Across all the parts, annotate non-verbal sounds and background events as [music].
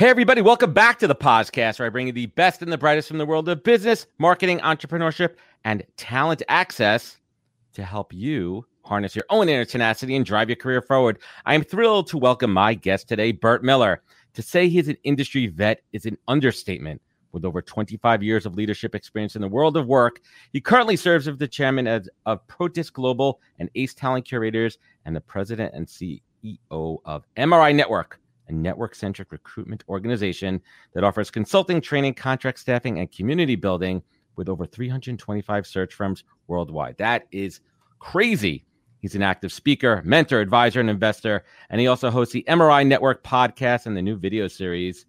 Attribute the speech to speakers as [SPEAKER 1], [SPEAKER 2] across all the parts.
[SPEAKER 1] Hey, everybody, welcome back to the podcast where I bring you the best and the brightest from the world of business, marketing, entrepreneurship, and talent access to help you harness your own inner tenacity and drive your career forward. I am thrilled to welcome my guest today, Bert Miller. To say he's an industry vet is an understatement. With over 25 years of leadership experience in the world of work, he currently serves as the chairman of, of Protis Global and Ace Talent Curators and the president and CEO of MRI Network a network centric recruitment organization that offers consulting, training, contract staffing, and community building with over 325 search firms worldwide. That is crazy. He's an active speaker, mentor, advisor, and investor. And he also hosts the MRI Network podcast and the new video series,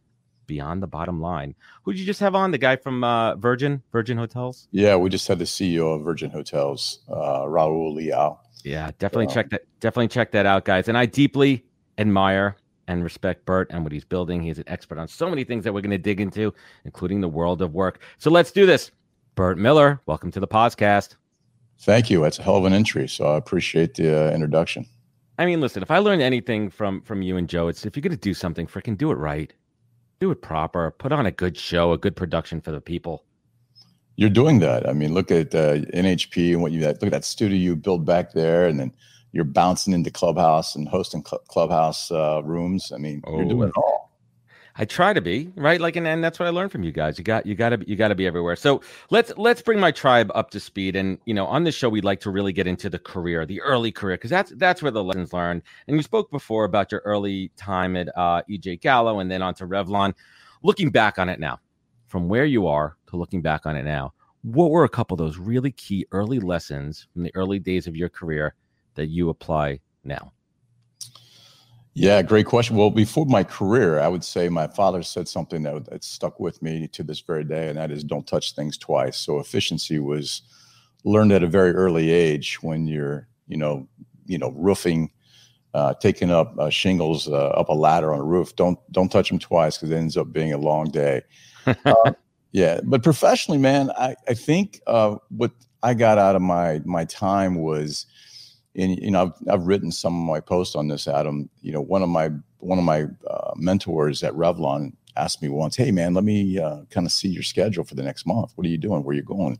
[SPEAKER 1] Beyond the Bottom Line. Who did you just have on? The guy from uh, Virgin, Virgin Hotels?
[SPEAKER 2] Yeah, we just had the CEO of Virgin Hotels, uh, Raul Leal.
[SPEAKER 1] Yeah, definitely check that. Definitely check that out, guys. And I deeply admire and respect Bert and what he's building. He's an expert on so many things that we're going to dig into, including the world of work. So let's do this. Bert Miller, welcome to the podcast.
[SPEAKER 2] Thank you. That's a hell of an entry. So I appreciate the uh, introduction.
[SPEAKER 1] I mean, listen, if I learned anything from from you and Joe, it's if you're going to do something, freaking do it right, do it proper, put on a good show, a good production for the people.
[SPEAKER 2] You're doing that. I mean, look at uh, NHP and what you look at that studio you build back there, and then you're bouncing into clubhouse and hosting cl- clubhouse uh, rooms. I mean, oh. you're doing it all.
[SPEAKER 1] I try to be right, like, and, and that's what I learned from you guys. You got, you got to, you got to be everywhere. So let's let's bring my tribe up to speed. And you know, on this show, we'd like to really get into the career, the early career, because that's that's where the lessons learned. And you spoke before about your early time at uh, EJ Gallo, and then on to Revlon. Looking back on it now, from where you are to looking back on it now, what were a couple of those really key early lessons from the early days of your career that you apply now?
[SPEAKER 2] Yeah, great question. Well, before my career, I would say my father said something that, that stuck with me to this very day, and that is don't touch things twice. So efficiency was learned at a very early age when you're, you know, you know, roofing, uh, taking up uh, shingles uh, up a ladder on a roof. Don't don't touch them twice because it ends up being a long day. Uh, [laughs] yeah, but professionally, man, I I think uh, what I got out of my my time was and you know I've, I've written some of my posts on this adam. You know one of my one of my uh, mentors at revlon asked me once hey man let me uh, kind of see your schedule for the next month. What are you doing? Where are you going?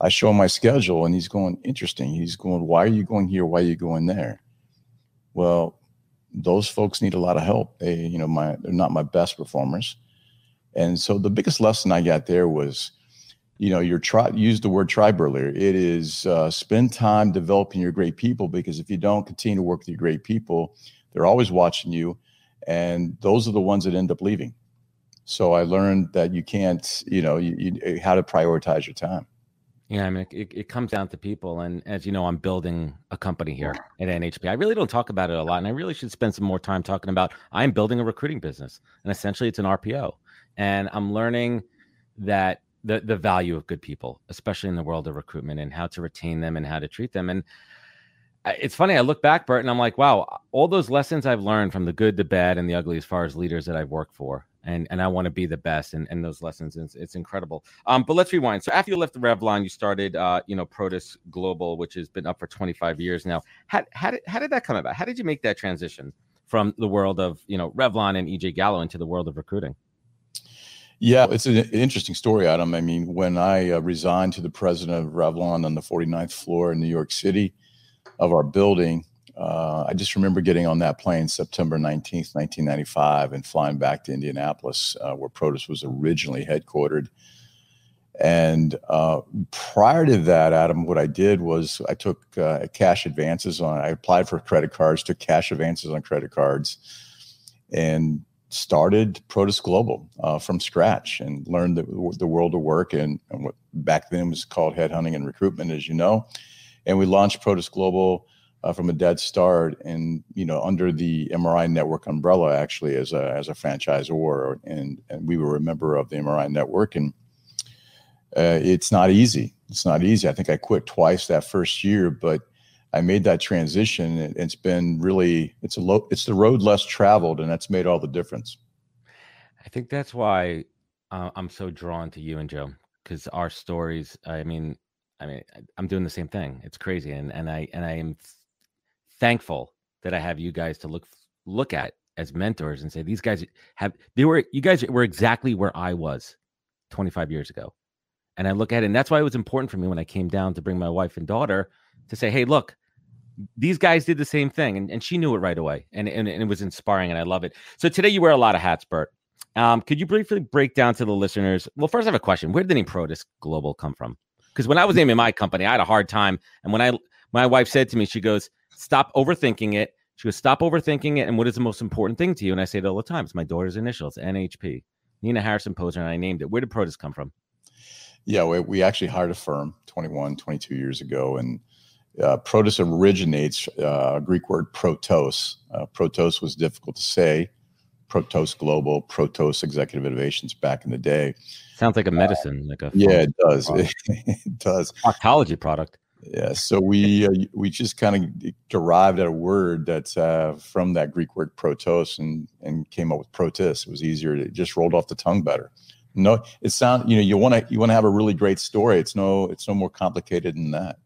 [SPEAKER 2] I show him my schedule and he's going interesting. He's going why are you going here? Why are you going there? Well those folks need a lot of help. They you know my they're not my best performers. And so the biggest lesson i got there was you know your tribe use the word tribe earlier it is uh, spend time developing your great people because if you don't continue to work with your great people they're always watching you and those are the ones that end up leaving so i learned that you can't you know you, you, eh, how to prioritize your time
[SPEAKER 1] yeah, I mean, it, it comes down to people. And as you know, I'm building a company here at NHP. I really don't talk about it a lot. And I really should spend some more time talking about I'm building a recruiting business. And essentially, it's an RPO. And I'm learning that the the value of good people, especially in the world of recruitment and how to retain them and how to treat them. And it's funny, I look back, Bert, and I'm like, wow, all those lessons I've learned from the good, the bad, and the ugly as far as leaders that I've worked for. And and I want to be the best and, and those lessons. It's, it's incredible. Um, but let's rewind. So after you left Revlon, you started uh, you know, Protis Global, which has been up for 25 years now. How how did how did that come about? How did you make that transition from the world of you know Revlon and EJ Gallo into the world of recruiting?
[SPEAKER 2] Yeah, it's an interesting story, Adam. I mean, when I uh, resigned to the president of Revlon on the 49th floor in New York City of our building, uh, I just remember getting on that plane September 19th, 1995, and flying back to Indianapolis, uh, where Protis was originally headquartered. And uh, prior to that, Adam, what I did was I took uh, cash advances on. I applied for credit cards, took cash advances on credit cards, and started Protis Global uh, from scratch and learned the, the world of work and, and, what back then was called headhunting and recruitment, as you know. And we launched Protis Global uh, from a dead start and you know under the MRI network umbrella actually as a as a franchisor. And and we were a member of the MRI network. And uh, it's not easy. It's not easy. I think I quit twice that first year but I made that transition it's been really it's a low it's the road less traveled and that's made all the difference
[SPEAKER 1] I think that's why uh, I'm so drawn to you and Joe because our stories I mean I mean I'm doing the same thing it's crazy and and I and I am thankful that I have you guys to look look at as mentors and say these guys have they were you guys were exactly where I was 25 years ago. And I look at it, and that's why it was important for me when I came down to bring my wife and daughter to say, hey, look, these guys did the same thing. And, and she knew it right away. And, and, and it was inspiring, and I love it. So today you wear a lot of hats, Bert. Um, could you briefly break down to the listeners? Well, first, I have a question. Where did the name Protis Global come from? Because when I was naming my company, I had a hard time. And when I my wife said to me, she goes, Stop overthinking it. She goes, Stop overthinking it. And what is the most important thing to you? And I say it all the time. It's my daughter's initials, NHP. Nina Harrison Posner, and I named it. Where did Protis come from?
[SPEAKER 2] Yeah, we, we actually hired a firm 21, 22 years ago. And uh, Protis originates uh, Greek word protos. Uh, protos was difficult to say. Protos Global, Protos Executive Innovations back in the day.
[SPEAKER 1] Sounds like a medicine, like a
[SPEAKER 2] yeah, it does. [laughs] It, it does.
[SPEAKER 1] Proctology product.
[SPEAKER 2] Yeah, so we uh, we just kind of derived at a word that's uh, from that Greek word protos and and came up with protis. It was easier; it just rolled off the tongue better. No, it sound you know you want to you want to have a really great story. It's no it's no more complicated than that.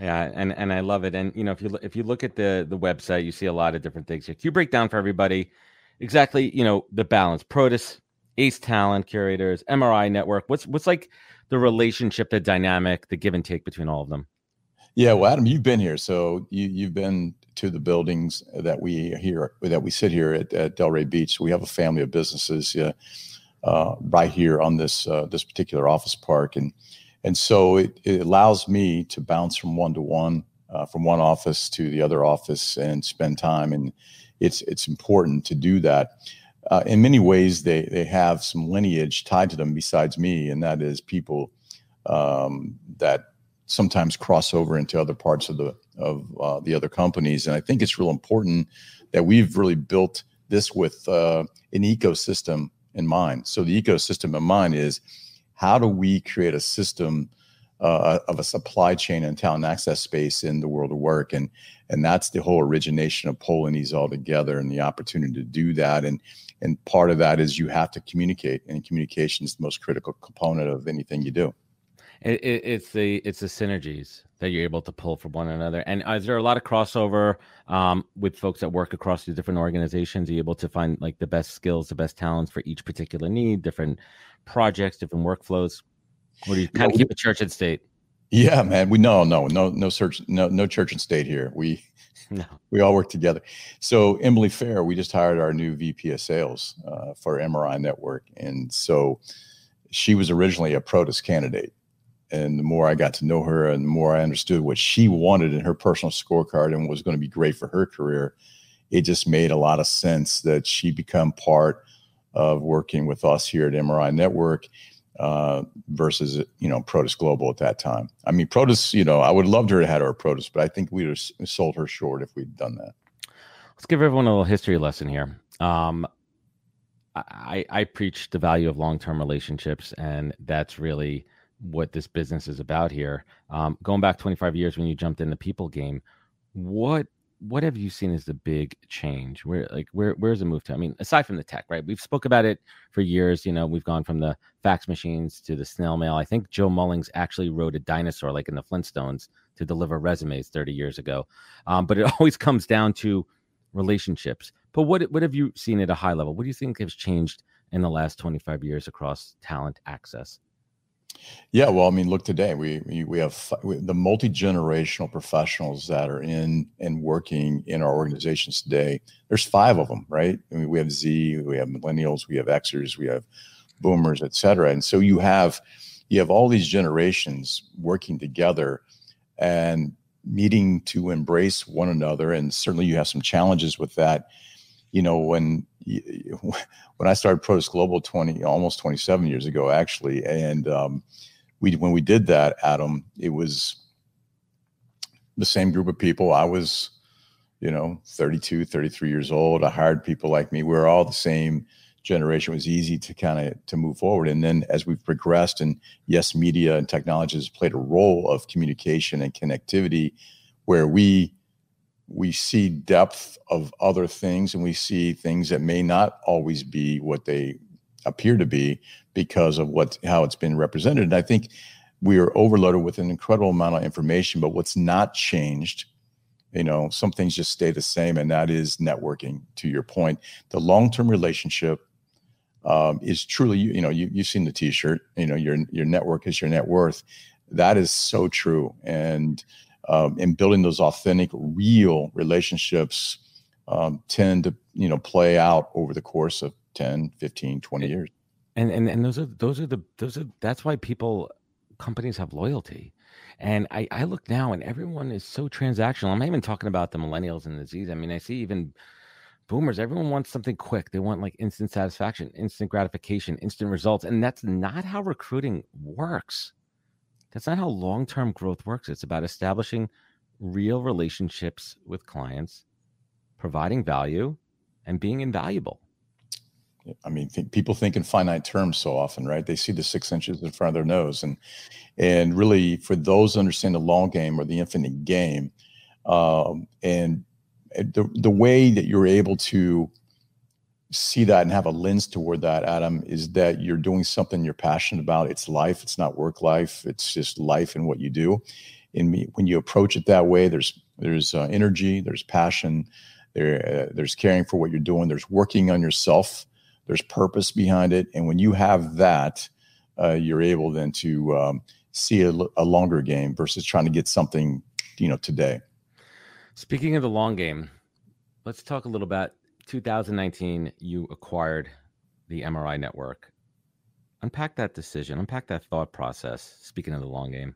[SPEAKER 1] Yeah, and and I love it. And you know if you if you look at the the website, you see a lot of different things. Can you break down for everybody exactly you know the balance? Protis, Ace Talent Curators, MRI Network. What's what's like the relationship, the dynamic, the give and take between all of them?
[SPEAKER 2] Yeah, well, Adam, you've been here, so you you've been to the buildings that we here that we sit here at, at Delray Beach. we have a family of businesses uh, uh, right here on this uh, this particular office park, and and so it, it allows me to bounce from one to one, uh, from one office to the other office, and spend time. And it's it's important to do that. Uh, in many ways, they they have some lineage tied to them besides me, and that is people um, that sometimes cross over into other parts of the of uh, the other companies. And I think it's real important that we've really built this with uh, an ecosystem in mind. So the ecosystem in mind is how do we create a system uh, of a supply chain and talent access space in the world of work, and and that's the whole origination of pulling these all together and the opportunity to do that. And and part of that is you have to communicate, and communication is the most critical component of anything you do.
[SPEAKER 1] It, it, it's the it's the synergies that you're able to pull from one another. And is there a lot of crossover um, with folks that work across the different organizations? Are you able to find like the best skills, the best talents for each particular need, different projects, different workflows? Or do you kind of keep a church and state?
[SPEAKER 2] Yeah, man. We no, no, no, no search, no, no church and state here. We [laughs] no. we all work together. So Emily Fair, we just hired our new VP of sales uh, for MRI Network, and so she was originally a Protis candidate and the more I got to know her and the more I understood what she wanted in her personal scorecard and was going to be great for her career, it just made a lot of sense that she become part of working with us here at MRI Network uh, versus you know Protis Global at that time. I mean Protis, you know, I would love her to have her Protis, but I think we'd have sold her short if we'd done that.
[SPEAKER 1] Let's give everyone a little history lesson here. Um, I, I preach the value of long term relationships, and that's really what this business is about here. Um, going back 25 years when you jumped in the people game, what what have you seen as the big change? Where like where where's the move to? I mean, aside from the tech, right? We've spoke about it for years. You know, we've gone from the fax machines to the snail mail. I think Joe Mullings actually rode a dinosaur like in the Flintstones to deliver resumes 30 years ago. Um, but it [laughs] always comes down to relationships. But what what have you seen at a high level? What do you think has changed in the last 25 years across talent access?
[SPEAKER 2] Yeah, well, I mean, look today. We we, we have we, the multi generational professionals that are in and working in our organizations today. There's five of them, right? I mean, we have Z, we have millennials, we have Xers, we have boomers, et cetera. And so you have you have all these generations working together and needing to embrace one another. And certainly you have some challenges with that. You know, when [laughs] when I started Protis Global 20, almost 27 years ago, actually, and um, we when we did that, Adam, it was the same group of people. I was, you know, 32, 33 years old. I hired people like me. We are all the same generation. It was easy to kind of to move forward. And then as we've progressed, and yes, media and technology has played a role of communication and connectivity, where we we see depth of other things and we see things that may not always be what they appear to be because of what how it's been represented. And I think we are overloaded with an incredible amount of information, but what's not changed, you know, some things just stay the same, and that is networking. To your point, the long-term relationship um, is truly, you know, you you've seen the T-shirt, you know, your your network is your net worth. That is so true, and um, in building those authentic, real relationships um, tend to, you know, play out over the course of 10, 15, 20 years.
[SPEAKER 1] And and and those are those are the those are that's why people companies have loyalty. And I, I look now and everyone is so transactional. I'm not even talking about the millennials and the Z's. I mean, I see even boomers, everyone wants something quick. They want like instant satisfaction, instant gratification, instant results. And that's not how recruiting works. That's not how long term growth works. It's about establishing real relationships with clients, providing value, and being invaluable.
[SPEAKER 2] I mean, th- people think in finite terms so often, right? They see the six inches in front of their nose, and and really, for those who understand the long game or the infinite game, um, and the the way that you're able to see that and have a lens toward that, Adam, is that you're doing something you're passionate about. It's life. It's not work life. It's just life and what you do. And when you approach it that way, there's there's uh, energy, there's passion, there uh, there's caring for what you're doing, there's working on yourself, there's purpose behind it, and when you have that, uh, you're able then to um, see a, a longer game versus trying to get something, you know, today.
[SPEAKER 1] Speaking of the long game, let's talk a little about 2019, you acquired the MRI network. Unpack that decision, unpack that thought process. Speaking of the long game.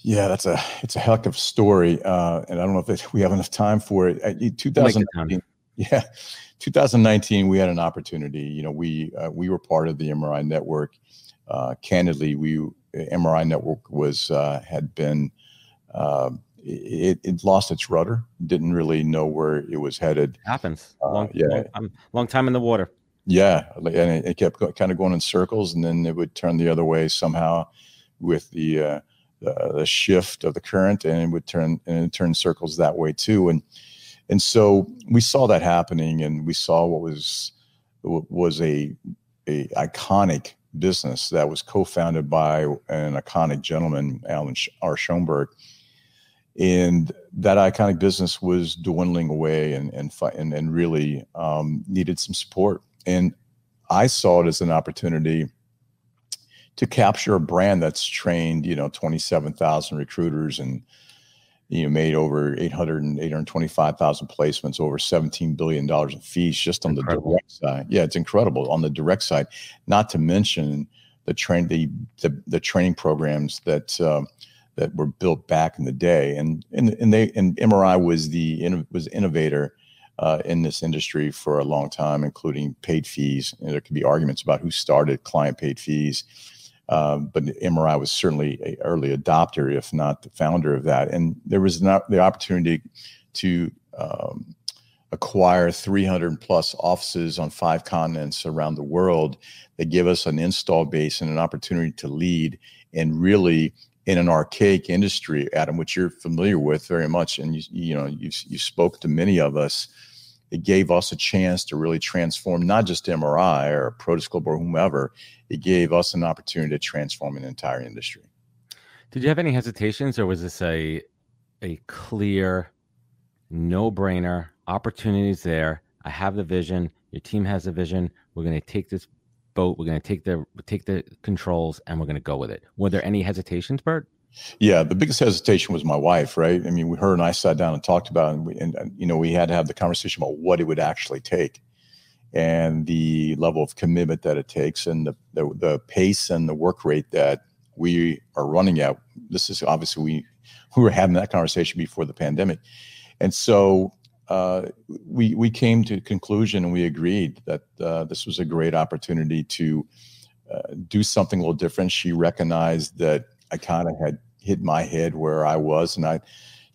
[SPEAKER 2] Yeah, that's a it's a heck of a story, uh, and I don't know if it, we have enough time for it. Uh, 2019, yeah, [laughs] 2019, we had an opportunity. You know, we uh, we were part of the MRI network. Uh, candidly, we MRI network was uh, had been um, it, it lost its rudder. Didn't really know where it was headed.
[SPEAKER 1] Happens. Uh, long, uh, yeah. long time, long time in the water.
[SPEAKER 2] Yeah, and it, it kept kind of going in circles, and then it would turn the other way somehow with the uh, the, the, shift of the current, and it would turn and it turned circles that way too. And and so we saw that happening, and we saw what was was a a iconic business that was co-founded by an iconic gentleman, Alan R. Schonberg and that iconic business was dwindling away and and and, and really um, needed some support. And I saw it as an opportunity to capture a brand that's trained, you know, 27,000 recruiters and you know made over 800 and 825,000 placements, over 17 billion dollars in fees just on incredible. the direct side. Yeah, it's incredible on the direct side. Not to mention the train the the, the training programs that. Um, that were built back in the day, and and and they and MRI was the was innovator uh, in this industry for a long time, including paid fees. And there could be arguments about who started client paid fees, um, but MRI was certainly an early adopter, if not the founder of that. And there was not the opportunity to um, acquire 300 plus offices on five continents around the world that give us an install base and an opportunity to lead and really in an archaic industry, Adam, which you're familiar with very much, and you you know you you spoke to many of us. It gave us a chance to really transform not just MRI or Protis Global or whomever. It gave us an opportunity to transform an entire industry.
[SPEAKER 1] Did you have any hesitations, or was this a a clear, no brainer opportunities there? I have the vision. Your team has the vision. We're going to take this boat. We're going to take the take the controls and we're going to go with it. Were there any hesitations, Bert?
[SPEAKER 2] Yeah, the biggest hesitation was my wife, right? I mean, her and I sat down and talked about, it, and, we, and you know, we had to have the conversation about what it would actually take. and the level of commitment that it takes and the, the, the pace and the work rate that we are running at. This is obviously we we were having that conversation before the pandemic, and so uh, we we came to a conclusion and we agreed that uh, this was a great opportunity to uh, do something a little different. She recognized that I kind of had hit my head where I was, and I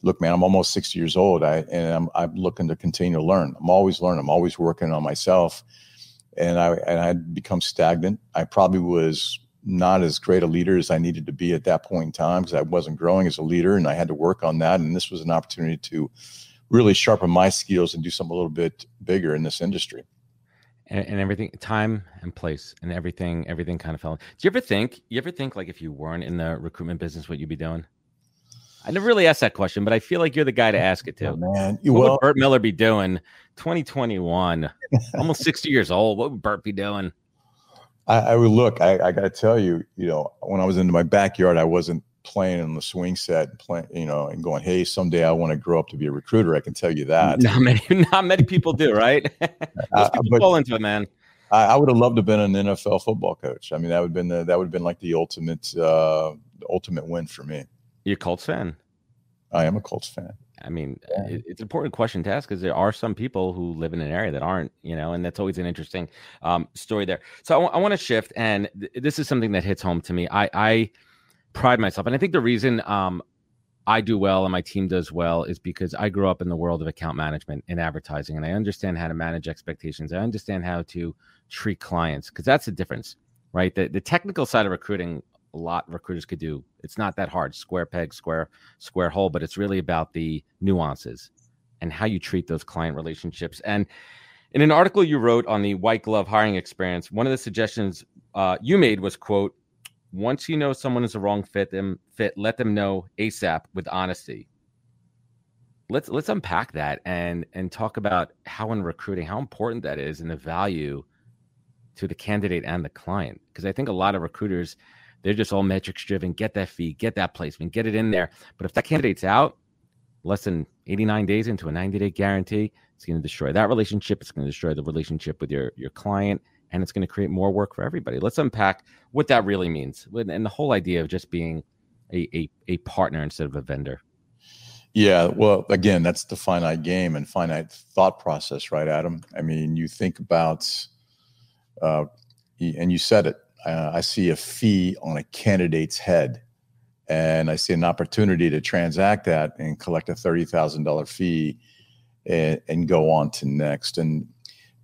[SPEAKER 2] look, man, I'm almost 60 years old. I and I'm I'm looking to continue to learn. I'm always learning. I'm always working on myself, and I and I had become stagnant. I probably was not as great a leader as I needed to be at that point in time because I wasn't growing as a leader, and I had to work on that. And this was an opportunity to really sharpen my skills and do something a little bit bigger in this industry.
[SPEAKER 1] And, and everything, time and place, and everything, everything kind of fell. Do you ever think? You ever think like if you weren't in the recruitment business, what you'd be doing? I never really asked that question, but I feel like you're the guy to ask it to.
[SPEAKER 2] Oh, man,
[SPEAKER 1] what well, would Bert Miller be doing? 2021, almost 60 years old. What would Burt be doing?
[SPEAKER 2] I, I would look. I, I got to tell you, you know, when I was in my backyard, I wasn't playing in the swing set and playing, you know, and going, "Hey, someday I want to grow up to be a recruiter." I can tell you that.
[SPEAKER 1] Not many, [laughs] not many people do, right? [laughs] [laughs] Most people fall into it, man.
[SPEAKER 2] I, I, would have loved to have been an NFL football coach. I mean, that would have been the, that would have been like the ultimate uh, ultimate win for me.
[SPEAKER 1] You a Colts fan?
[SPEAKER 2] I am a Colts fan.
[SPEAKER 1] I mean, yeah. it's an important question to ask because there are some people who live in an area that aren't, you know, and that's always an interesting um, story there. So I, w- I want to shift, and th- this is something that hits home to me. I, I pride myself, and I think the reason um, I do well and my team does well is because I grew up in the world of account management and advertising, and I understand how to manage expectations. I understand how to treat clients because that's the difference, right? The the technical side of recruiting a lot recruiters could do. It's not that hard, square peg, square square hole, but it's really about the nuances and how you treat those client relationships. And in an article you wrote on the white glove hiring experience, one of the suggestions uh, you made was quote, once you know someone is a wrong fit, them fit, let them know ASAP with honesty. Let's let's unpack that and and talk about how in recruiting, how important that is and the value to the candidate and the client. Because I think a lot of recruiters they're just all metrics driven. Get that fee, get that placement, get it in there. But if that candidate's out less than 89 days into a 90 day guarantee, it's going to destroy that relationship. It's going to destroy the relationship with your, your client, and it's going to create more work for everybody. Let's unpack what that really means and the whole idea of just being a, a, a partner instead of a vendor.
[SPEAKER 2] Yeah, well, again, that's the finite game and finite thought process, right, Adam? I mean, you think about, uh, and you said it, uh, I see a fee on a candidate's head, and I see an opportunity to transact that and collect a thirty thousand dollar fee, and, and, go on to next. And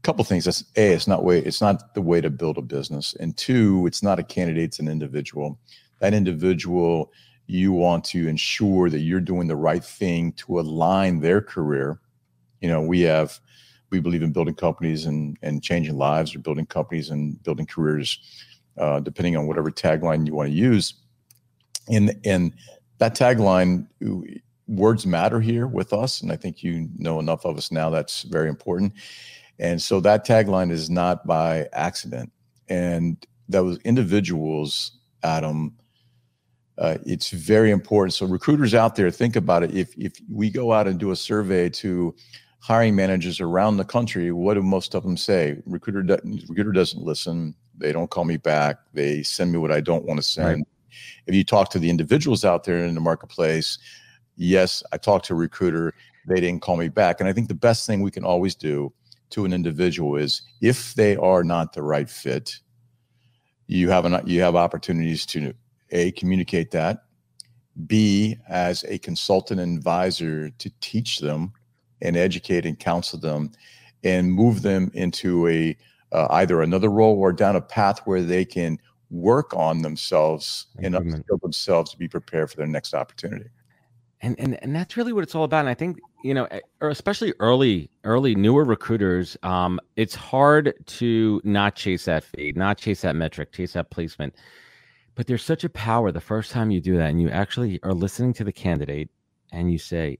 [SPEAKER 2] couple things: that's a, it's not way, it's not the way to build a business, and two, it's not a candidate; it's an individual. That individual, you want to ensure that you're doing the right thing to align their career. You know, we have we believe in building companies and and changing lives or building companies and building careers uh, depending on whatever tagline you want to use. And and that tagline, words matter here with us, and I think you know enough of us now. That's very important. And so that tagline is not by accident. And those individuals, Adam, uh, it's very important. So recruiters out there, think about it. If if we go out and do a survey to hiring managers around the country, what do most of them say? Recruiter doesn't, recruiter doesn't listen. They don't call me back. They send me what I don't want to send. Right. If you talk to the individuals out there in the marketplace, yes, I talked to a recruiter. They didn't call me back. And I think the best thing we can always do to an individual is if they are not the right fit, you have an, you have opportunities to a communicate that, b as a consultant and advisor to teach them and educate and counsel them and move them into a uh, either another role or down a path where they can work on themselves and upskill themselves to be prepared for their next opportunity.
[SPEAKER 1] And, and and that's really what it's all about. And I think you know, eh, especially early, early newer recruiters, um, it's hard to not chase that feed, not chase that metric, chase that placement. But there's such a power the first time you do that, and you actually are listening to the candidate, and you say,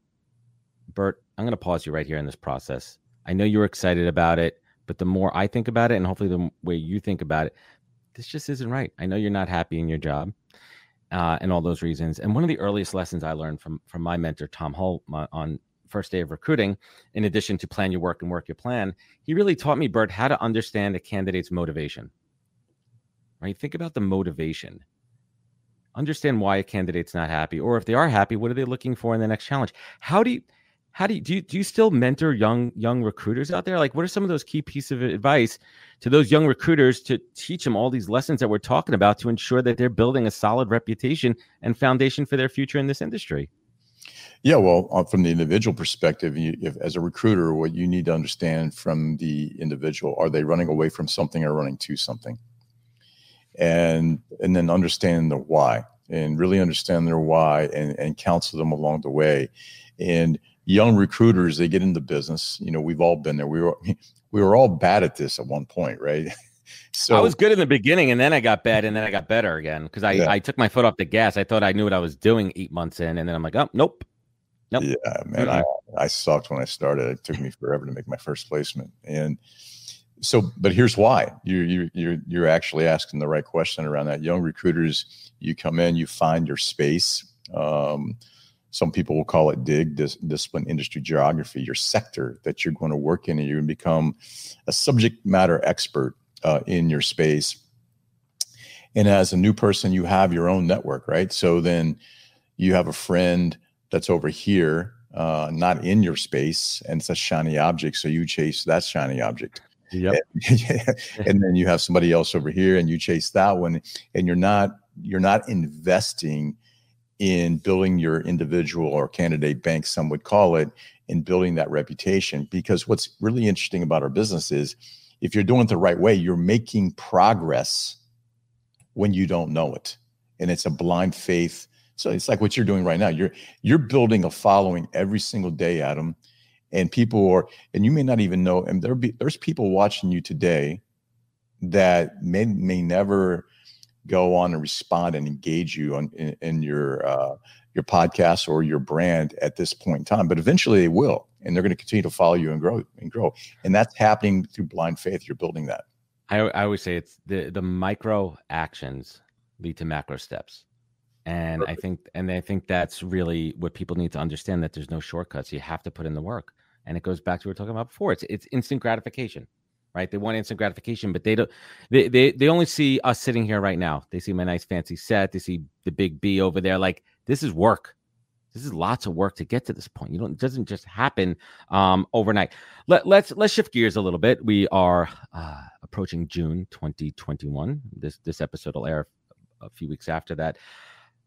[SPEAKER 1] "Bert, I'm going to pause you right here in this process. I know you're excited about it. But the more I think about it, and hopefully the way you think about it, this just isn't right. I know you're not happy in your job, uh, and all those reasons. And one of the earliest lessons I learned from from my mentor Tom Hull my, on first day of recruiting, in addition to plan your work and work your plan, he really taught me, Bert, how to understand a candidate's motivation. Right? Think about the motivation. Understand why a candidate's not happy, or if they are happy, what are they looking for in the next challenge? How do you how do you do you, do you still mentor young young recruiters out there? Like what are some of those key pieces of advice to those young recruiters to teach them all these lessons that we're talking about to ensure that they're building a solid reputation and foundation for their future in this industry?
[SPEAKER 2] Yeah well uh, from the individual perspective you, if, as a recruiter what you need to understand from the individual are they running away from something or running to something? And and then understand the why and really understand their why and, and counsel them along the way. And young recruiters they get into business you know we've all been there. We were [laughs] we were all bad at this at one point right? [laughs]
[SPEAKER 1] So i was good in the beginning and then i got bad and then i got better again because i yeah. i took my foot off the gas. I thought i knew what i was doing eight months in and then i'm like oh nope.
[SPEAKER 2] Nope. Yeah man mm-hmm. i i sucked when i started. It took me forever to make my first placement and so but here's why. You you you're you're actually asking the right question around that. Young recruiters you come in you find your space um, some people will call it dig dis- discipline industry geography your sector that you're going to work in and you're going to become a subject matter expert uh, in your space. And as a new person you have your own network right? So then you have a friend that's over here uh, not in your space and it's a shiny object so you chase that shiny object.
[SPEAKER 1] Yep. [laughs]
[SPEAKER 2] and, and then you have somebody else over here and you chase that one and you're not you're not investing in building your individual or candidate bank, some would call it, in building that reputation. Because what's really interesting about our business is if you're doing it the right way, you're making progress when you don't know it. And it's a blind faith. So it's like what you're doing right now. You're you're building a following every single day, Adam. And people are, and you may not even know, and there be there's people watching you today that may may never go on and respond and engage you on in, in your uh, your podcast or your brand at this point in time. But eventually they will, and they're going to continue to follow you and grow and grow. And that's happening through blind faith. You're building that.
[SPEAKER 1] I, I always say it's the the micro actions lead to macro steps. And Perfect. I think and I think that's really what people need to understand that there's no shortcuts. You have to put in the work. And it goes back to what we are talking about before. It's it's instant gratification right? They want instant gratification, but they don't. They they they only see us sitting here right now. They see my nice fancy set. They see the big B over there. Like this is work. This is lots of work to get to this point. You don't. It doesn't just happen um, overnight. Let let's let's shift gears a little bit. We are uh, approaching June 2021. This this episode will air a few weeks after that.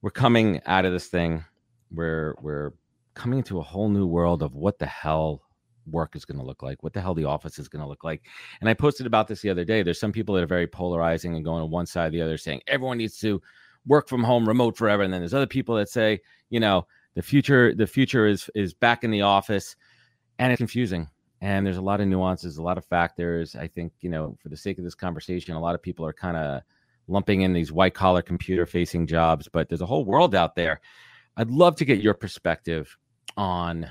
[SPEAKER 1] We're coming out of this thing. We're we're coming into a whole new world of what the hell work is going to look like, what the hell the office is going to look like. And I posted about this the other day. There's some people that are very polarizing and going on one side or the other, saying everyone needs to work from home, remote forever. And then there's other people that say, you know, the future, the future is is back in the office, and it's confusing. And there's a lot of nuances, a lot of factors. I think, you know, for the sake of this conversation, a lot of people are kind of lumping in these white collar computer facing jobs, but there's a whole world out there. I'd love to get your perspective on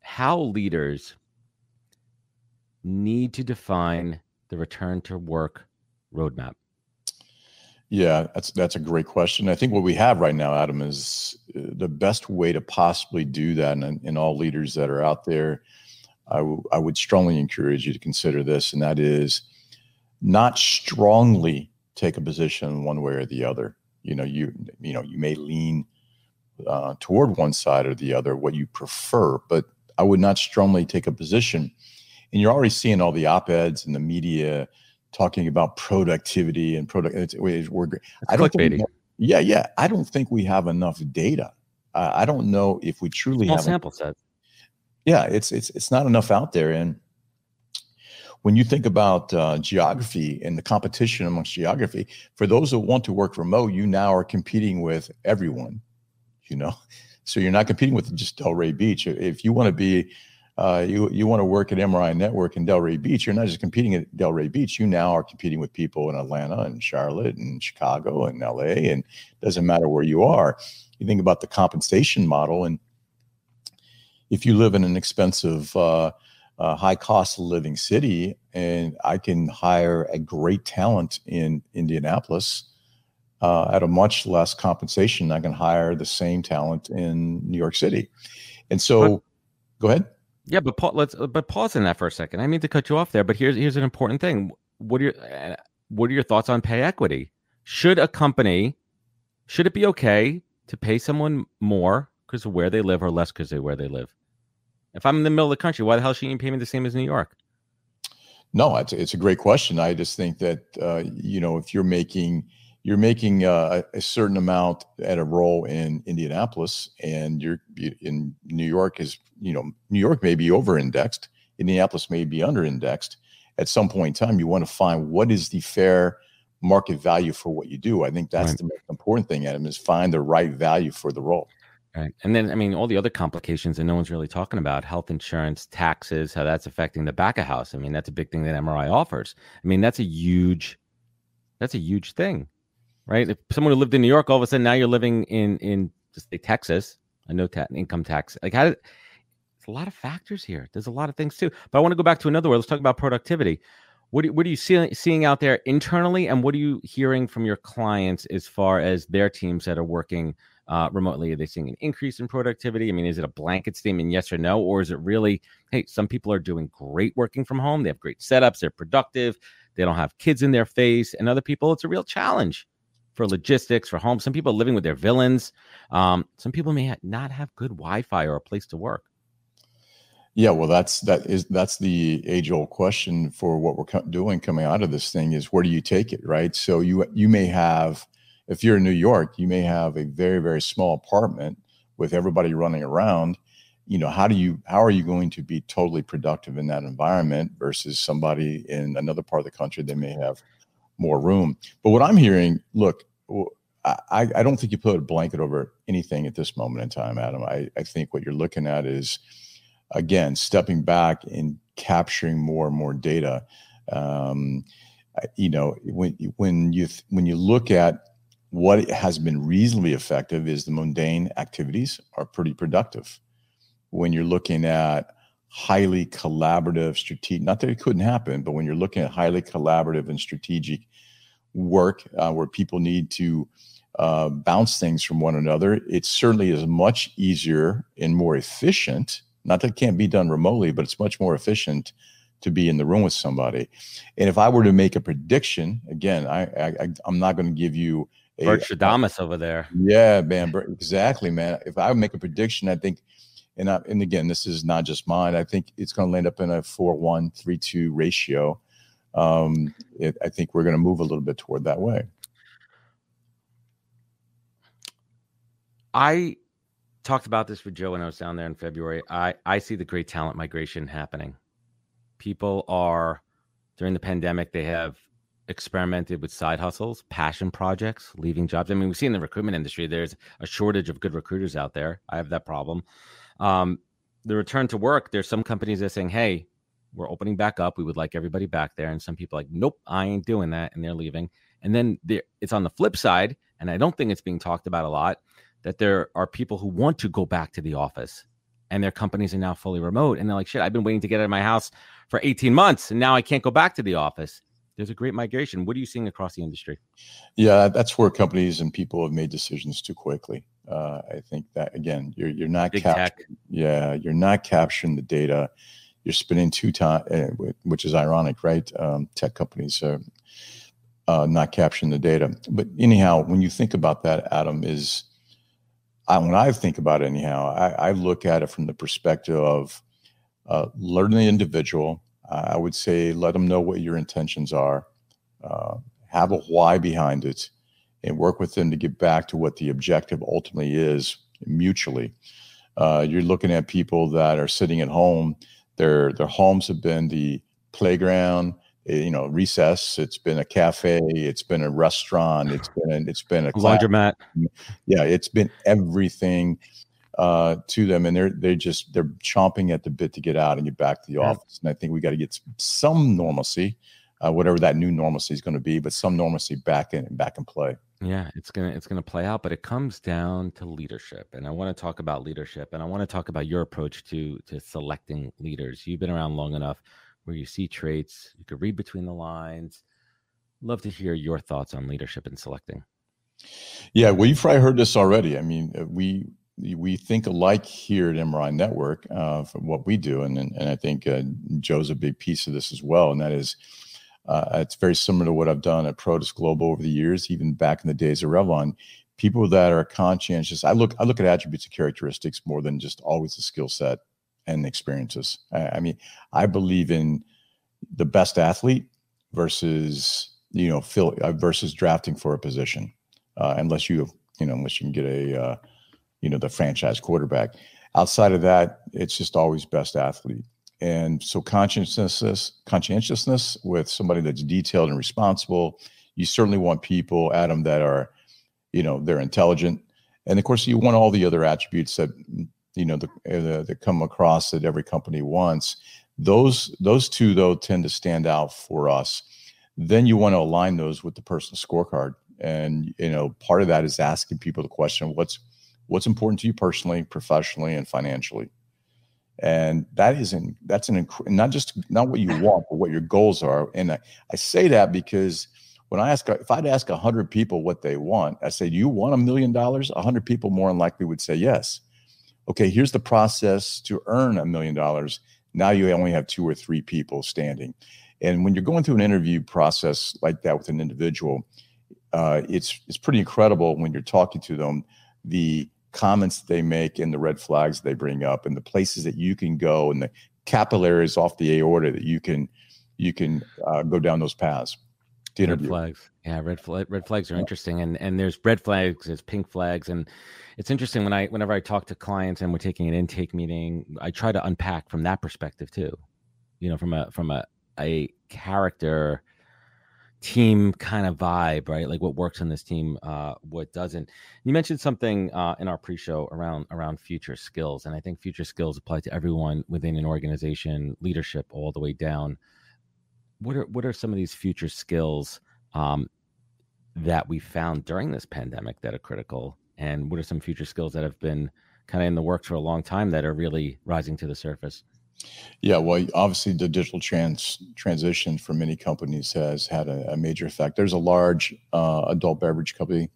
[SPEAKER 1] how leaders need to define the return to work roadmap?
[SPEAKER 2] Yeah, that's that's a great question. I think what we have right now, Adam, is uh, the best way to possibly do that. And, and all leaders that are out there, I, w- I would strongly encourage you to consider this, and that is not strongly take a position one way or the other. You know, you you know you may lean uh, toward one side or the other, what you prefer, but I would not strongly take a position and you're already seeing all the op-eds and the media talking about productivity and product. It's, we're,
[SPEAKER 1] I don't think,
[SPEAKER 2] yeah, yeah. I don't think we have enough data. Uh, I don't know if we truly
[SPEAKER 1] Small
[SPEAKER 2] have
[SPEAKER 1] sample set.
[SPEAKER 2] Yeah, it's it's it's not enough out there. And when you think about uh, geography and the competition amongst geography, for those that want to work remote, you now are competing with everyone. You know, so you're not competing with just Delray Beach. If you want to be uh, you you want to work at MRI Network in Delray Beach, you're not just competing at Delray Beach. You now are competing with people in Atlanta and Charlotte and Chicago and LA, and it doesn't matter where you are. You think about the compensation model, and if you live in an expensive, uh, uh, high cost of living city, and I can hire a great talent in Indianapolis uh, at a much less compensation, I can hire the same talent in New York City, and so Go ahead.
[SPEAKER 1] Yeah, but pa- let's but pause in that for a second. I mean to cut you off there, but here's here's an important thing. What are your uh, what are your thoughts on pay equity? Should a company should it be okay to pay someone more because of where they live or less because of where they live? If I'm in the middle of the country, why the hell shouldn't you pay me the same as New York?
[SPEAKER 2] No, it's, it's a great question. I just think that uh, you know if you're making you're making uh, a certain amount at a role in Indianapolis, and you're in New York is you know New York may be over indexed, Indianapolis may be under indexed. At some point in time, you want to find what is the fair market value for what you do. I think that's right. the most important thing, Adam, is find the right value for the role.
[SPEAKER 1] Right. And then, I mean, all the other complications that no one's really talking about health insurance, taxes, how that's affecting the back of house. I mean, that's a big thing that MRI offers. I mean, that's a huge, that's a huge thing, right? If someone who lived in New York, all of a sudden now you're living in, in just say Texas, a no ta- income tax. Like, how did, it's a lot of factors here. There's a lot of things too. But I want to go back to another word. Let's talk about productivity. What, do, what are you see, seeing out there internally, and what are you hearing from your clients as far as their teams that are working uh, remotely? Are they seeing an increase in productivity? I mean, is it a blanket statement, yes or no, or is it really, hey, some people are doing great working from home. They have great setups. They're productive. They don't have kids in their face, and other people, it's a real challenge for logistics for home. Some people living with their villains. Um, some people may not have good Wi-Fi or a place to work.
[SPEAKER 2] Yeah, well, that's that is that's the age old question for what we're co- doing coming out of this thing is where do you take it, right? So you you may have, if you're in New York, you may have a very very small apartment with everybody running around. You know, how do you how are you going to be totally productive in that environment versus somebody in another part of the country that may have more room? But what I'm hearing, look, I, I don't think you put a blanket over anything at this moment in time, Adam. I, I think what you're looking at is again, stepping back and capturing more and more data. Um, you know, when when you when you look at what has been reasonably effective is the mundane activities are pretty productive. When you're looking at highly collaborative, strategic, not that it couldn't happen, but when you're looking at highly collaborative and strategic work uh, where people need to uh, bounce things from one another, it certainly is much easier and more efficient not that it can't be done remotely, but it's much more efficient to be in the room with somebody. And if I were to make a prediction, again, I, I I'm not going to give you
[SPEAKER 1] a Bert Stradamus over there.
[SPEAKER 2] Yeah, man, exactly, man. If I make a prediction, I think, and I, and again, this is not just mine. I think it's going to land up in a four one three two ratio. Um, it, I think we're going to move a little bit toward that way.
[SPEAKER 1] I talked about this with Joe when I was down there in February. I, I see the great talent migration happening. People are, during the pandemic, they have experimented with side hustles, passion projects, leaving jobs. I mean, we see in the recruitment industry, there's a shortage of good recruiters out there. I have that problem. Um, the return to work, there's some companies that are saying, hey, we're opening back up. We would like everybody back there. And some people like, nope, I ain't doing that. And they're leaving. And then it's on the flip side, and I don't think it's being talked about a lot that there are people who want to go back to the office and their companies are now fully remote. And they're like, shit, I've been waiting to get out of my house for 18 months and now I can't go back to the office. There's a great migration. What are you seeing across the industry?
[SPEAKER 2] Yeah, that's where companies and people have made decisions too quickly. Uh, I think that again, you're you're not capturing, yeah, you're not capturing the data. You're spending two time, uh, which is ironic, right? Um, tech companies are uh, not capturing the data. But anyhow, when you think about that, Adam, is I, when I think about it, anyhow, I, I, look at it from the perspective of uh, learning the individual. I would say let them know what your intentions are, uh, have a why behind it, and work with them to get back to what the objective ultimately is mutually. Uh, you're looking at people that are sitting at home. Their their homes have been the playground, Eh, you know recess. It's been a cafe. It's been a restaurant. It's [sighs] been a, it's been a
[SPEAKER 1] laundromat.
[SPEAKER 2] yeah it's been everything uh, to them and they're they're just they're chomping at the bit to get out and get back to the yeah. office and i think we got to get some normalcy uh, whatever that new normalcy is going to be but some normalcy back in back in play
[SPEAKER 1] yeah it's gonna it's gonna play out but it comes down to leadership and i want to talk about leadership and i want to talk about your approach to to selecting leaders you've been around long enough where you see traits, you could read between the lines. Love to hear your thoughts on leadership and selecting.
[SPEAKER 2] Yeah, well, you've probably heard this already. I mean, uh, we we think alike here at MRI Network uh, for what we do, and and, and I think uh, Joe's a big piece of this as well, and that is. Uh, it's very similar to what I've done at Protis Global over the years, even back in the days of Revlon. People that are conscientious, I look, I look at attributes and characteristics more than just always the skill set and experiences. I, I mean, I believe in the best athlete versus you know fill uh, versus drafting for a position, uh, unless you you know unless you can get a uh, you know the franchise quarterback. Outside of that, it's just always best athlete. And so conscientiousness, conscientiousness with somebody that's detailed and responsible. You certainly want people, Adam, that are, you know, they're intelligent, and of course you want all the other attributes that you know the, uh, that come across that every company wants. Those those two though tend to stand out for us. Then you want to align those with the personal scorecard, and you know part of that is asking people the question, what's what's important to you personally, professionally, and financially. And that isn't that's an not just not what you want, but what your goals are. And I, I say that because when I ask if I'd ask hundred people what they want, I say, Do you want a million dollars? hundred people more than likely would say yes. Okay, here's the process to earn a million dollars. Now you only have two or three people standing. And when you're going through an interview process like that with an individual, uh, it's it's pretty incredible when you're talking to them the comments they make and the red flags they bring up and the places that you can go and the capillaries off the aorta that you can you can uh, go down those paths
[SPEAKER 1] to interview. Red flags, yeah, red flag, red flags are yeah. interesting, and and there's red flags, there's pink flags, and it's interesting when I whenever I talk to clients and we're taking an intake meeting, I try to unpack from that perspective too, you know, from a from a a character team kind of vibe, right? Like what works on this team, uh, what doesn't. You mentioned something uh, in our pre-show around around future skills, and I think future skills apply to everyone within an organization, leadership all the way down. What are what are some of these future skills um, that we found during this pandemic that are critical, and what are some future skills that have been kind of in the works for a long time that are really rising to the surface?
[SPEAKER 2] Yeah, well, obviously the digital trans transition for many companies has had a, a major effect. There's a large uh, adult beverage company,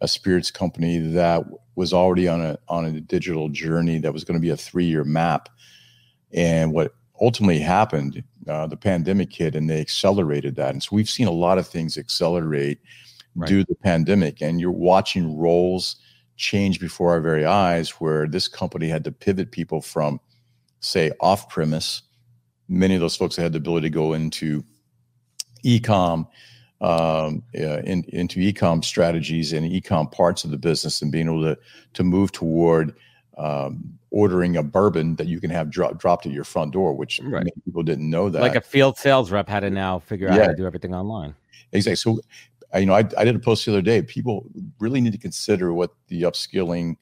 [SPEAKER 2] a spirits company that was already on a on a digital journey that was going to be a three year map, and what ultimately happened, uh, the pandemic hit, and they accelerated that. And so we've seen a lot of things accelerate right. due to the pandemic, and you're watching roles change before our very eyes, where this company had to pivot people from say off premise, many of those folks had the ability to go into e-com, um, uh, in, into e-com strategies and e-com parts of the business, and being able to to move toward um, ordering a bourbon that you can have dro- dropped at your front door, which right. many people didn't know that.
[SPEAKER 1] Like a field sales rep had to now figure out how to do everything online.
[SPEAKER 2] Exactly. So, you know, I, I did a post the other day. People really need to consider what the upskilling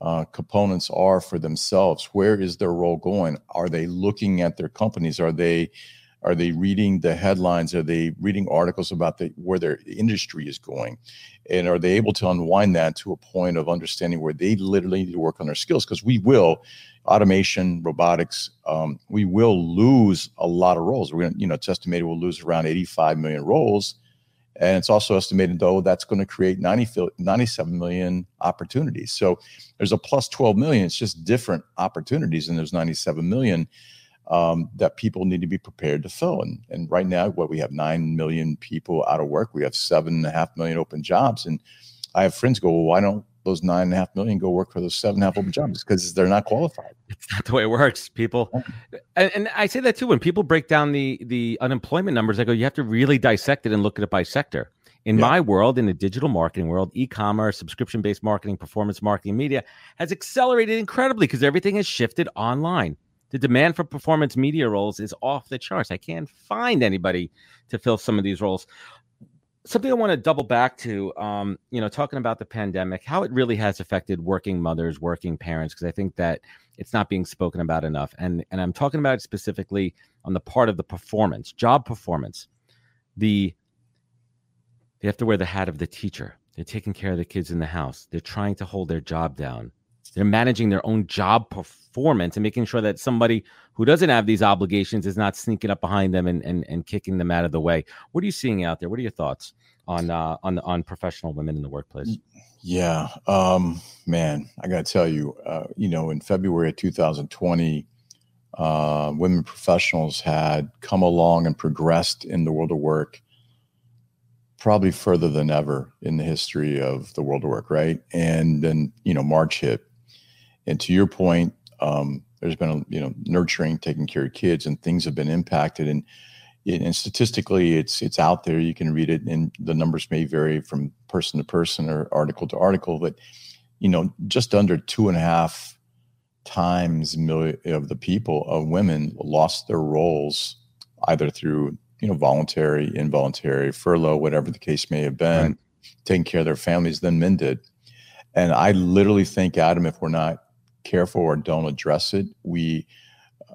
[SPEAKER 2] uh, components are for themselves. Where is their role going? Are they looking at their companies? Are they are they reading the headlines? Are they reading articles about the, where their industry is going? And are they able to unwind that to a point of understanding where they literally need to work on their skills? Because we will, automation, robotics, um, we will lose a lot of roles. We're going to, you know, it's estimated we'll lose around 85 million roles and it's also estimated, though, that's going to create 90, 97 million opportunities. So there's a plus 12 million. It's just different opportunities and there's 97 million um, that people need to be prepared to fill. And, and right now, what we have 9 million people out of work, we have 7.5 million open jobs. And I have friends go, well, why don't those nine and a half million go work for those seven and a half open jobs because they're not qualified.
[SPEAKER 1] It's not the way it works. People, and, and, I say that too when people break down the the unemployment numbers. I go, you have to really dissect it and look at it by sector. In yeah. my world, in the digital marketing world, e-commerce, subscription-based marketing, performance marketing, media has accelerated incredibly because everything has shifted online. The demand for performance media roles is off the charts. I can't find anybody to fill some of these roles something I want to double back to, um, you know, talking about the pandemic, how it really has affected working mothers, working parents, because I think that it's not being spoken about enough. And and I'm talking about it specifically on the part of the performance, job performance. The they have to wear the hat of the teacher. They're taking care of the kids in the house. They're trying to hold their job down. They're managing their own job performance and making sure that somebody who doesn't have these obligations is not sneaking up behind them and, and, and kicking them out of the way. What are you seeing out there? What are your thoughts on uh, on on professional women in the workplace?
[SPEAKER 2] Yeah, um, man, I got to tell you, uh, you know, in February of 2020, uh, women professionals had come along and progressed in the world of work probably further than ever in the history of the world of work, right? And then, you know, March hit. And to your point, um, there's been, a, you know, nurturing, taking care of kids, and things have been impacted. And and statistically, it's it's out there. You can read it, and the numbers may vary from person to person or article to article. But you know, just under two and a half times million of the people of women lost their roles either through you know voluntary, involuntary, furlough, whatever the case may have been, right. taking care of their families than men did. And I literally think, Adam, if we're not careful or don't address it, we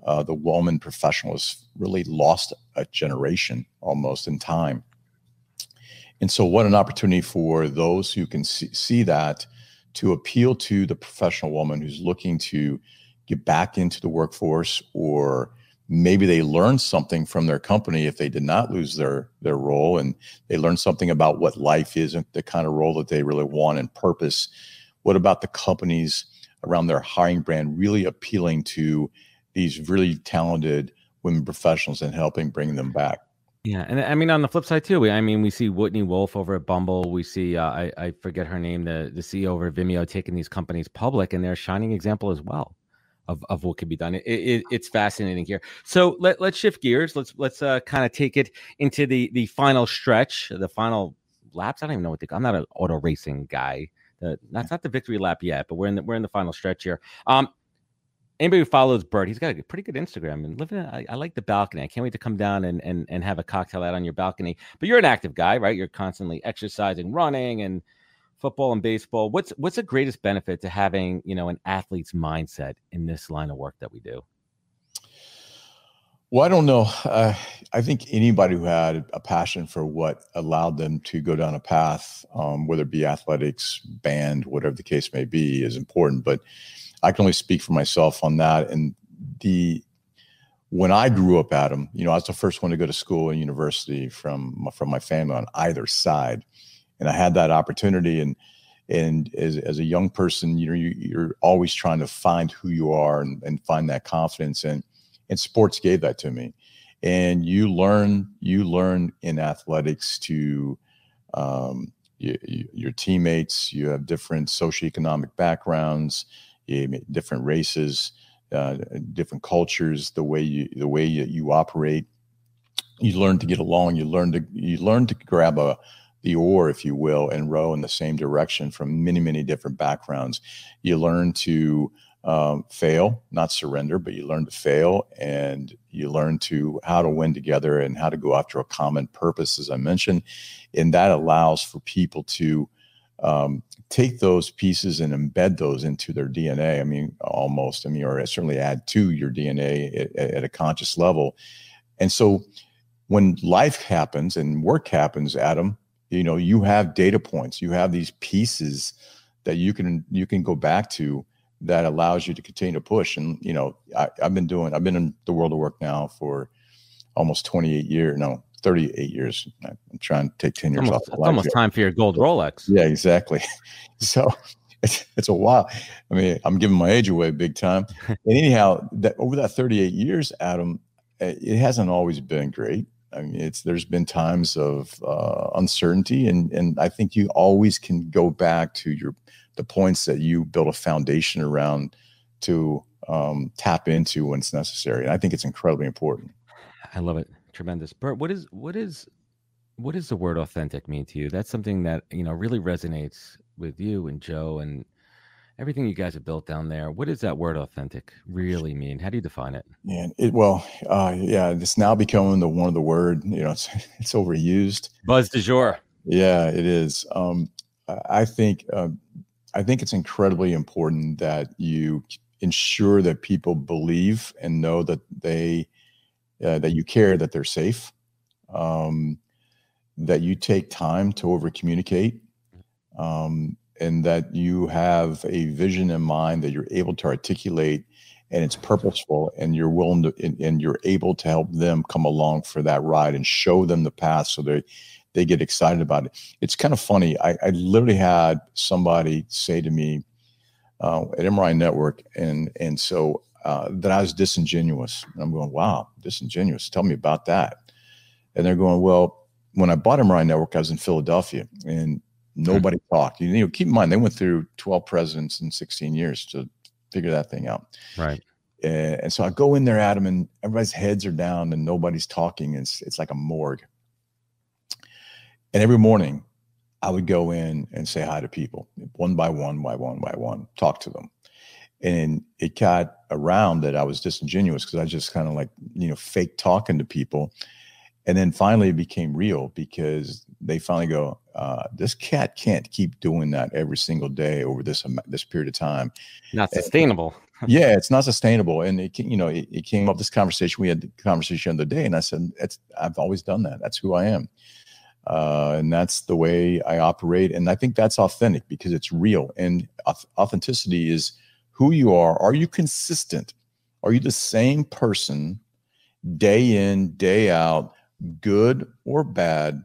[SPEAKER 2] uh, the woman professional has really lost a generation almost in time. And so, what an opportunity for those who can see, see that to appeal to the professional woman who's looking to get back into the workforce or maybe they learned something from their company if they did not lose their their role and they learned something about what life is and the kind of role that they really want and purpose what about the companies around their hiring brand really appealing to these really talented women professionals and helping bring them back.
[SPEAKER 1] Yeah, and I mean on the flip side too, we, I mean we see Whitney Wolfe over at Bumble. We see uh, I I forget her name, the the CEO over Vimeo taking these companies public, and they're a shining example as well of, of what can be done. It, it, it's fascinating here. So let let's shift gears. Let's let's uh, kind of take it into the the final stretch, the final laps. I don't even know what the I'm not an auto racing guy. The, that's not the victory lap yet, but we're in the we're in the final stretch here. Um, anybody who follows Bert, he's got a pretty good Instagram and living. I, I, like the balcony. I can't wait to come down and, and and have a cocktail out on your balcony. But you're an active guy, right? You're constantly exercising, running, and football and baseball. What's what's the greatest benefit to having you know an athlete's mindset in this line of work that we do?
[SPEAKER 2] Well, I don't know. Uh, I think anybody who had a passion for what allowed them to go down a path, um, whether it be athletics, band, whatever the case may be, is important. But I can only speak for myself on that. And the when I grew up, Adam, you know, I was the first one to go to school and university from from my family on either side, and I had that opportunity. And and as, as a young person, you know, you, you're always trying to find who you are and, and find that confidence. And and sports gave that to me. And you learn you learn in athletics to um, you, you, your teammates. You have different socioeconomic backgrounds different races, uh, different cultures, the way you the way you, you operate. You learn to get along. You learn to you learn to grab a the oar, if you will, and row in the same direction from many many different backgrounds. You learn to um, fail, not surrender, but you learn to fail, and you learn to how to win together and how to go after a common purpose, as I mentioned, and that allows for people to um, take those pieces and embed those into their DNA. I mean, almost, I mean, or certainly add to your DNA at, at a conscious level. And so when life happens and work happens, Adam, you know, you have data points, you have these pieces that you can you can go back to that allows you to continue to push. And you know, I, I've been doing I've been in the world of work now for almost 28 years, no, 38 years. I'm trying to take 10 years
[SPEAKER 1] almost,
[SPEAKER 2] off.
[SPEAKER 1] It's almost time for your gold Rolex.
[SPEAKER 2] Yeah, exactly. [laughs] so it's, it's a while. I mean, I'm giving my age away big time. [laughs] and anyhow, that over that 38 years, Adam, eh, it hasn't always been great. I mean, it's there's been times of uh, uncertainty, and and I think you always can go back to your the points that you build a foundation around to um, tap into when it's necessary. And I think it's incredibly important.
[SPEAKER 1] I love it tremendous. Bert, what is what is what does the word authentic mean to you? That's something that you know really resonates with you and Joe and everything you guys have built down there. What does that word authentic really mean? How do you define it?
[SPEAKER 2] Yeah, it well, uh, yeah, it's now becoming the one of the word. You know, it's [laughs] it's overused.
[SPEAKER 1] Buzz de jour.
[SPEAKER 2] Yeah, it is. Um, I think uh, I think it's incredibly important that you ensure that people believe and know that they uh, that you care that they're safe, um, that you take time to over communicate, um, and that you have a vision in mind that you're able to articulate and it's purposeful and you're willing to and, and, you're able to help them come along for that ride and show them the path so they they get excited about it it's kind of funny i, I literally had somebody say to me uh, at MRI Network, and and so uh, that I was disingenuous. And I'm going, wow, disingenuous. Tell me about that. And they're going, well, when I bought MRI Network, I was in Philadelphia, and nobody hmm. talked. You know, keep in mind they went through 12 presidents in 16 years to figure that thing out.
[SPEAKER 1] Right.
[SPEAKER 2] And, and so I go in there, Adam, and everybody's heads are down and nobody's talking. It's it's like a morgue. And every morning I would go in and say hi to people one by one, by one, by one, talk to them. And it got around that I was disingenuous because I just kind of like, you know, fake talking to people. And then finally it became real because they finally go, uh, this cat can't keep doing that every single day over this this period of time.
[SPEAKER 1] Not sustainable. [laughs]
[SPEAKER 2] yeah, it's not sustainable. And it, you know, it, it, came up this conversation. We had the conversation the other day, and I said, "It's I've always done that. That's who I am." Uh, and that's the way I operate. And I think that's authentic because it's real. And authenticity is who you are. Are you consistent? Are you the same person day in, day out, good or bad,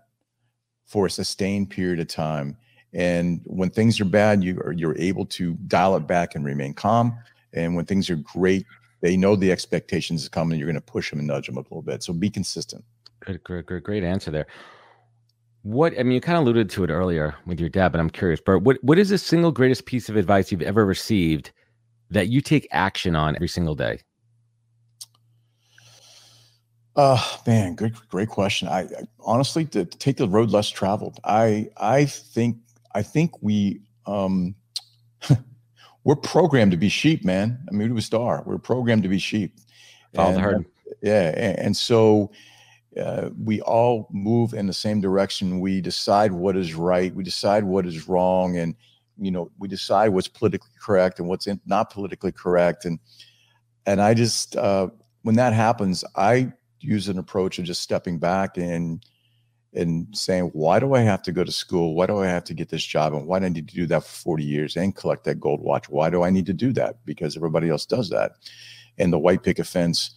[SPEAKER 2] for a sustained period of time? And when things are bad, you are you're able to dial it back and remain calm. And when things are great, they know the expectations is coming. You're going to push them and nudge them a little bit. So be consistent.
[SPEAKER 1] Good, great, great, great answer there. What I mean, you kind of alluded to it earlier with your dad, but I'm curious, Bert. What what is the single greatest piece of advice you've ever received that you take action on every single day?
[SPEAKER 2] Uh man, great great question. I, I honestly to, to, take the road less traveled. I I think I think we um [laughs] we're programmed to be sheep, man. I mean, we a star. We're programmed to be sheep.
[SPEAKER 1] Follow the herd.
[SPEAKER 2] Yeah, and, and so uh, we all move in the same direction. We decide what is right. We decide what is wrong, and you know, we decide what's politically correct and what's in, not politically correct. And and I just uh, when that happens, I use an approach of just stepping back and and saying, why do I have to go to school? Why do I have to get this job? And why do I need to do that for 40 years and collect that gold watch? Why do I need to do that? Because everybody else does that. And the white picket fence,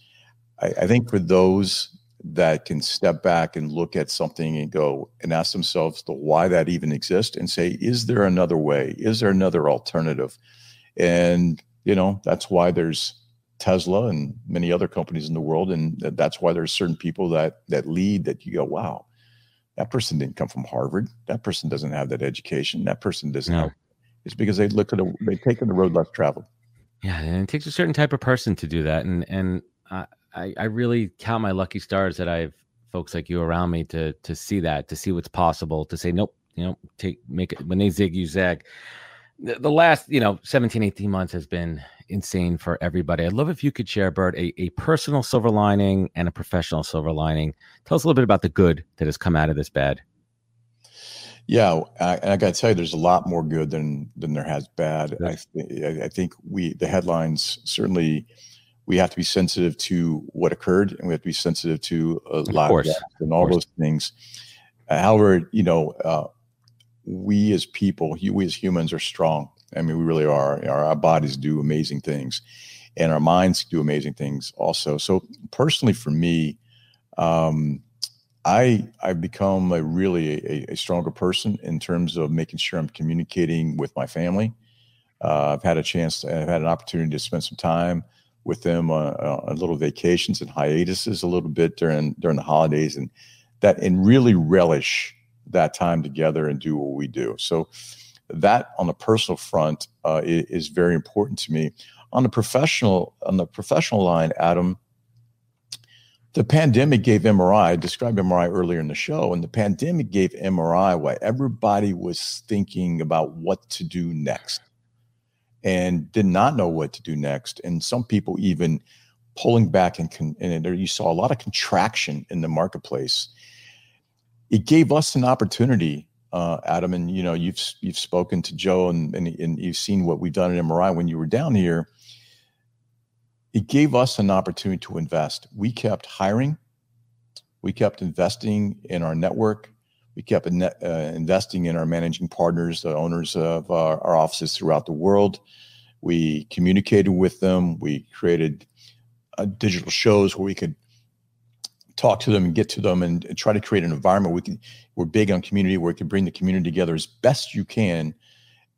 [SPEAKER 2] I, I think for those that can step back and look at something and go and ask themselves the why that even exists and say is there another way? Is there another alternative? And you know that's why there's tesla and many other companies in the world and that's why there's certain people that that lead that you go wow that person didn't come from harvard. That person doesn't have that education. That person doesn't no. it's because they look at a, they've taken the road less traveled.
[SPEAKER 1] Yeah and it takes a certain type of person to do that and and uh, I, I really count my lucky stars that I have folks like you around me to to see that, to see what's possible, to say, nope, you know, take make it when they zig, you zag. The, the last, you know, 17, 18 months has been insane for everybody. I'd love if you could share, Bert, a, a personal silver lining and a professional silver lining. Tell us a little bit about the good that has come out of this bad.
[SPEAKER 2] Yeah, I, I got to tell you, there's a lot more good than than there has bad. I, th- I think we the headlines certainly we have to be sensitive to what occurred and we have to be sensitive to lot of and all those things. Uh, however, you know, uh, we as people, we as humans are strong. I mean, we really are. Our, our bodies do amazing things and our minds do amazing things also. So personally for me, um, I I've become a really a, a, stronger person in terms of making sure I'm communicating with my family. Uh, I've had a chance, to, I've had an opportunity to spend some time with them on, on little vacations and hiatuses a little bit during during the holidays and that and really relish that time together and do what we do. So that on the personal front uh, is, is very important to me. On the professional on the professional line adam the pandemic gave MRI, I described MRI earlier in the show, and the pandemic gave MRI why everybody was thinking about what to do next and did not know what to do next. And some people even pulling back and, con- and there you saw a lot of contraction in the marketplace. It gave us an opportunity, uh, Adam, and you know you've you've spoken to Joe and, and and you've seen what we've done at MRI when you were down here. It gave us an opportunity to invest. We kept hiring, we kept investing in our network, we kept uh, investing in our managing partners, the owners of our, our, offices throughout the world. We communicated with them. We created uh, digital shows where we could talk to them and get to them and, and try to create an environment we can we're big on community where we can bring the community together as best you can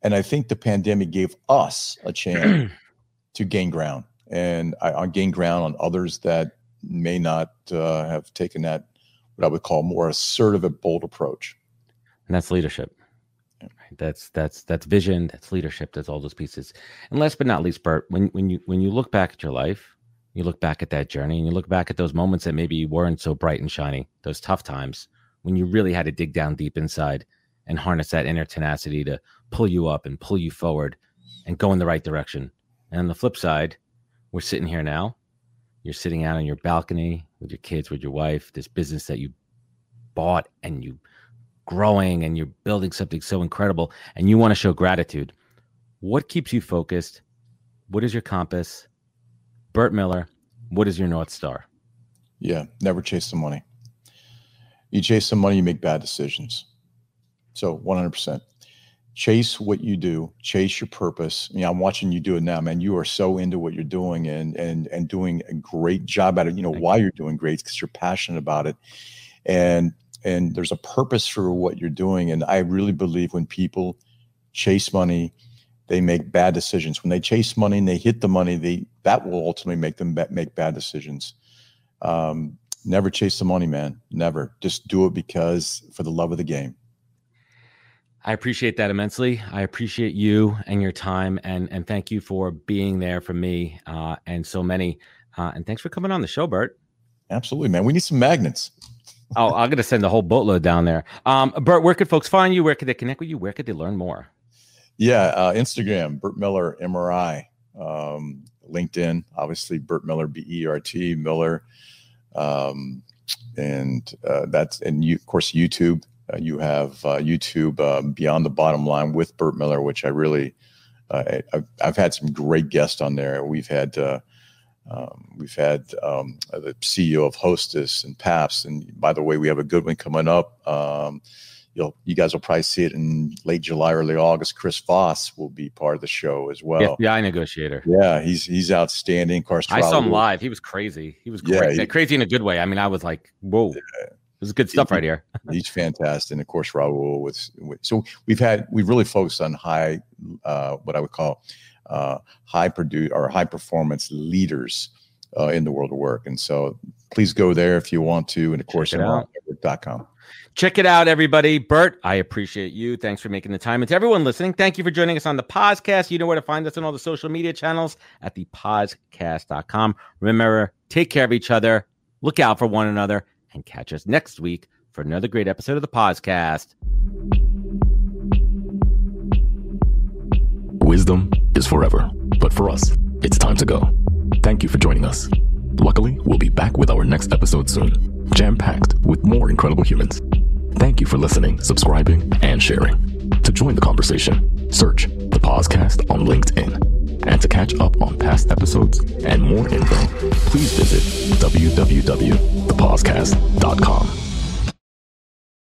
[SPEAKER 2] And I think the pandemic gave us a chance [clears throat] to gain ground and I, I gain ground on others that may not uh, have taken that, what I would call more assertive and bold approach.
[SPEAKER 1] And that's leadership. That's that's that's vision. That's leadership. That's all those pieces. And last but not least, Bert, when when you when you look back at your life, you look back at that journey, and you look back at those moments that maybe weren't so bright and shiny, those tough times when you really had to dig down deep inside and harness that inner tenacity to pull you up and pull you forward and go in the right direction. And on the flip side, we're sitting here now. You're sitting out on your balcony with your kids, with your wife, this business that you bought and you growing and you're building something so incredible and you want to show gratitude. What keeps you focused? What is your compass? Bert Miller, what is your North Star?
[SPEAKER 2] Yeah, never chase the money. You chase the money, you make bad decisions. So 100% chase what you do chase your purpose. You know i'm watching you do it now man. You are so into what you're doing and and and doing a great job at it. You know why you're doing great? Because you're passionate about it. And and there's a purpose for what you're doing. And i really believe when people chase money they make bad decisions. When they chase money and they hit the money they that will ultimately make them make bad decisions. Um, never chase the money man. Never. Just do it because for the love of the game
[SPEAKER 1] I appreciate that immensely. I appreciate you and your time, and and thank you for being there for me uh, and so many. Uh, and thanks for coming on the show, Bert.
[SPEAKER 2] Absolutely, man. We need some magnets. [laughs]
[SPEAKER 1] oh, I'm gonna send the whole boatload down there. Um, Bert, where could folks find you? Where could they connect with you? Where could they learn more?
[SPEAKER 2] Yeah, uh, Instagram, Bert Miller MRI, um, LinkedIn, obviously Bert Miller B E R T Miller, um, and uh, that's and you, of course YouTube. Uh, you have uh, YouTube uh, Beyond the Bottom Line with Bert Miller, which I really, uh, I, have had some great guests on there. We've had uh, um, we've had um, the CEO of Hostess and Paps, and by the way, we have a good one coming up. Um, you'll you guys will probably see it in late July, early August. Chris Voss will be part of the show as well.
[SPEAKER 1] Yeah, negotiator.
[SPEAKER 2] Yeah, he's he's outstanding. Of course,
[SPEAKER 1] I saw him live. He was crazy. He was crazy. Yeah, crazy in a good way. I mean, I was like, whoa. Yeah this is good stuff right here. [laughs]
[SPEAKER 2] he's fantastic. And of course, Raul with, with, so we've had we've really focused on high uh, what I would call uh, high produce or high performance leaders uh, in the world of work. And so please go there if you want to. And of course, com.
[SPEAKER 1] Check it out, everybody. Bert, I appreciate you. Thanks for making the time. And to everyone listening, thank you for joining us on the podcast. You know where to find us on all the social media channels at thepodcast.com. Remember, take care of each other, look out for one another, and catch us next week for another great episode of the podcast.
[SPEAKER 3] Wisdom is forever, but for us, it's time to go. Thank you for joining us. Luckily, we'll be back with our next episode soon, jam packed with more incredible humans. Thank you for listening, subscribing, and sharing. To join the conversation, search the podcast on LinkedIn. And to catch up on past episodes and more info, please visit www.thepodcast.com.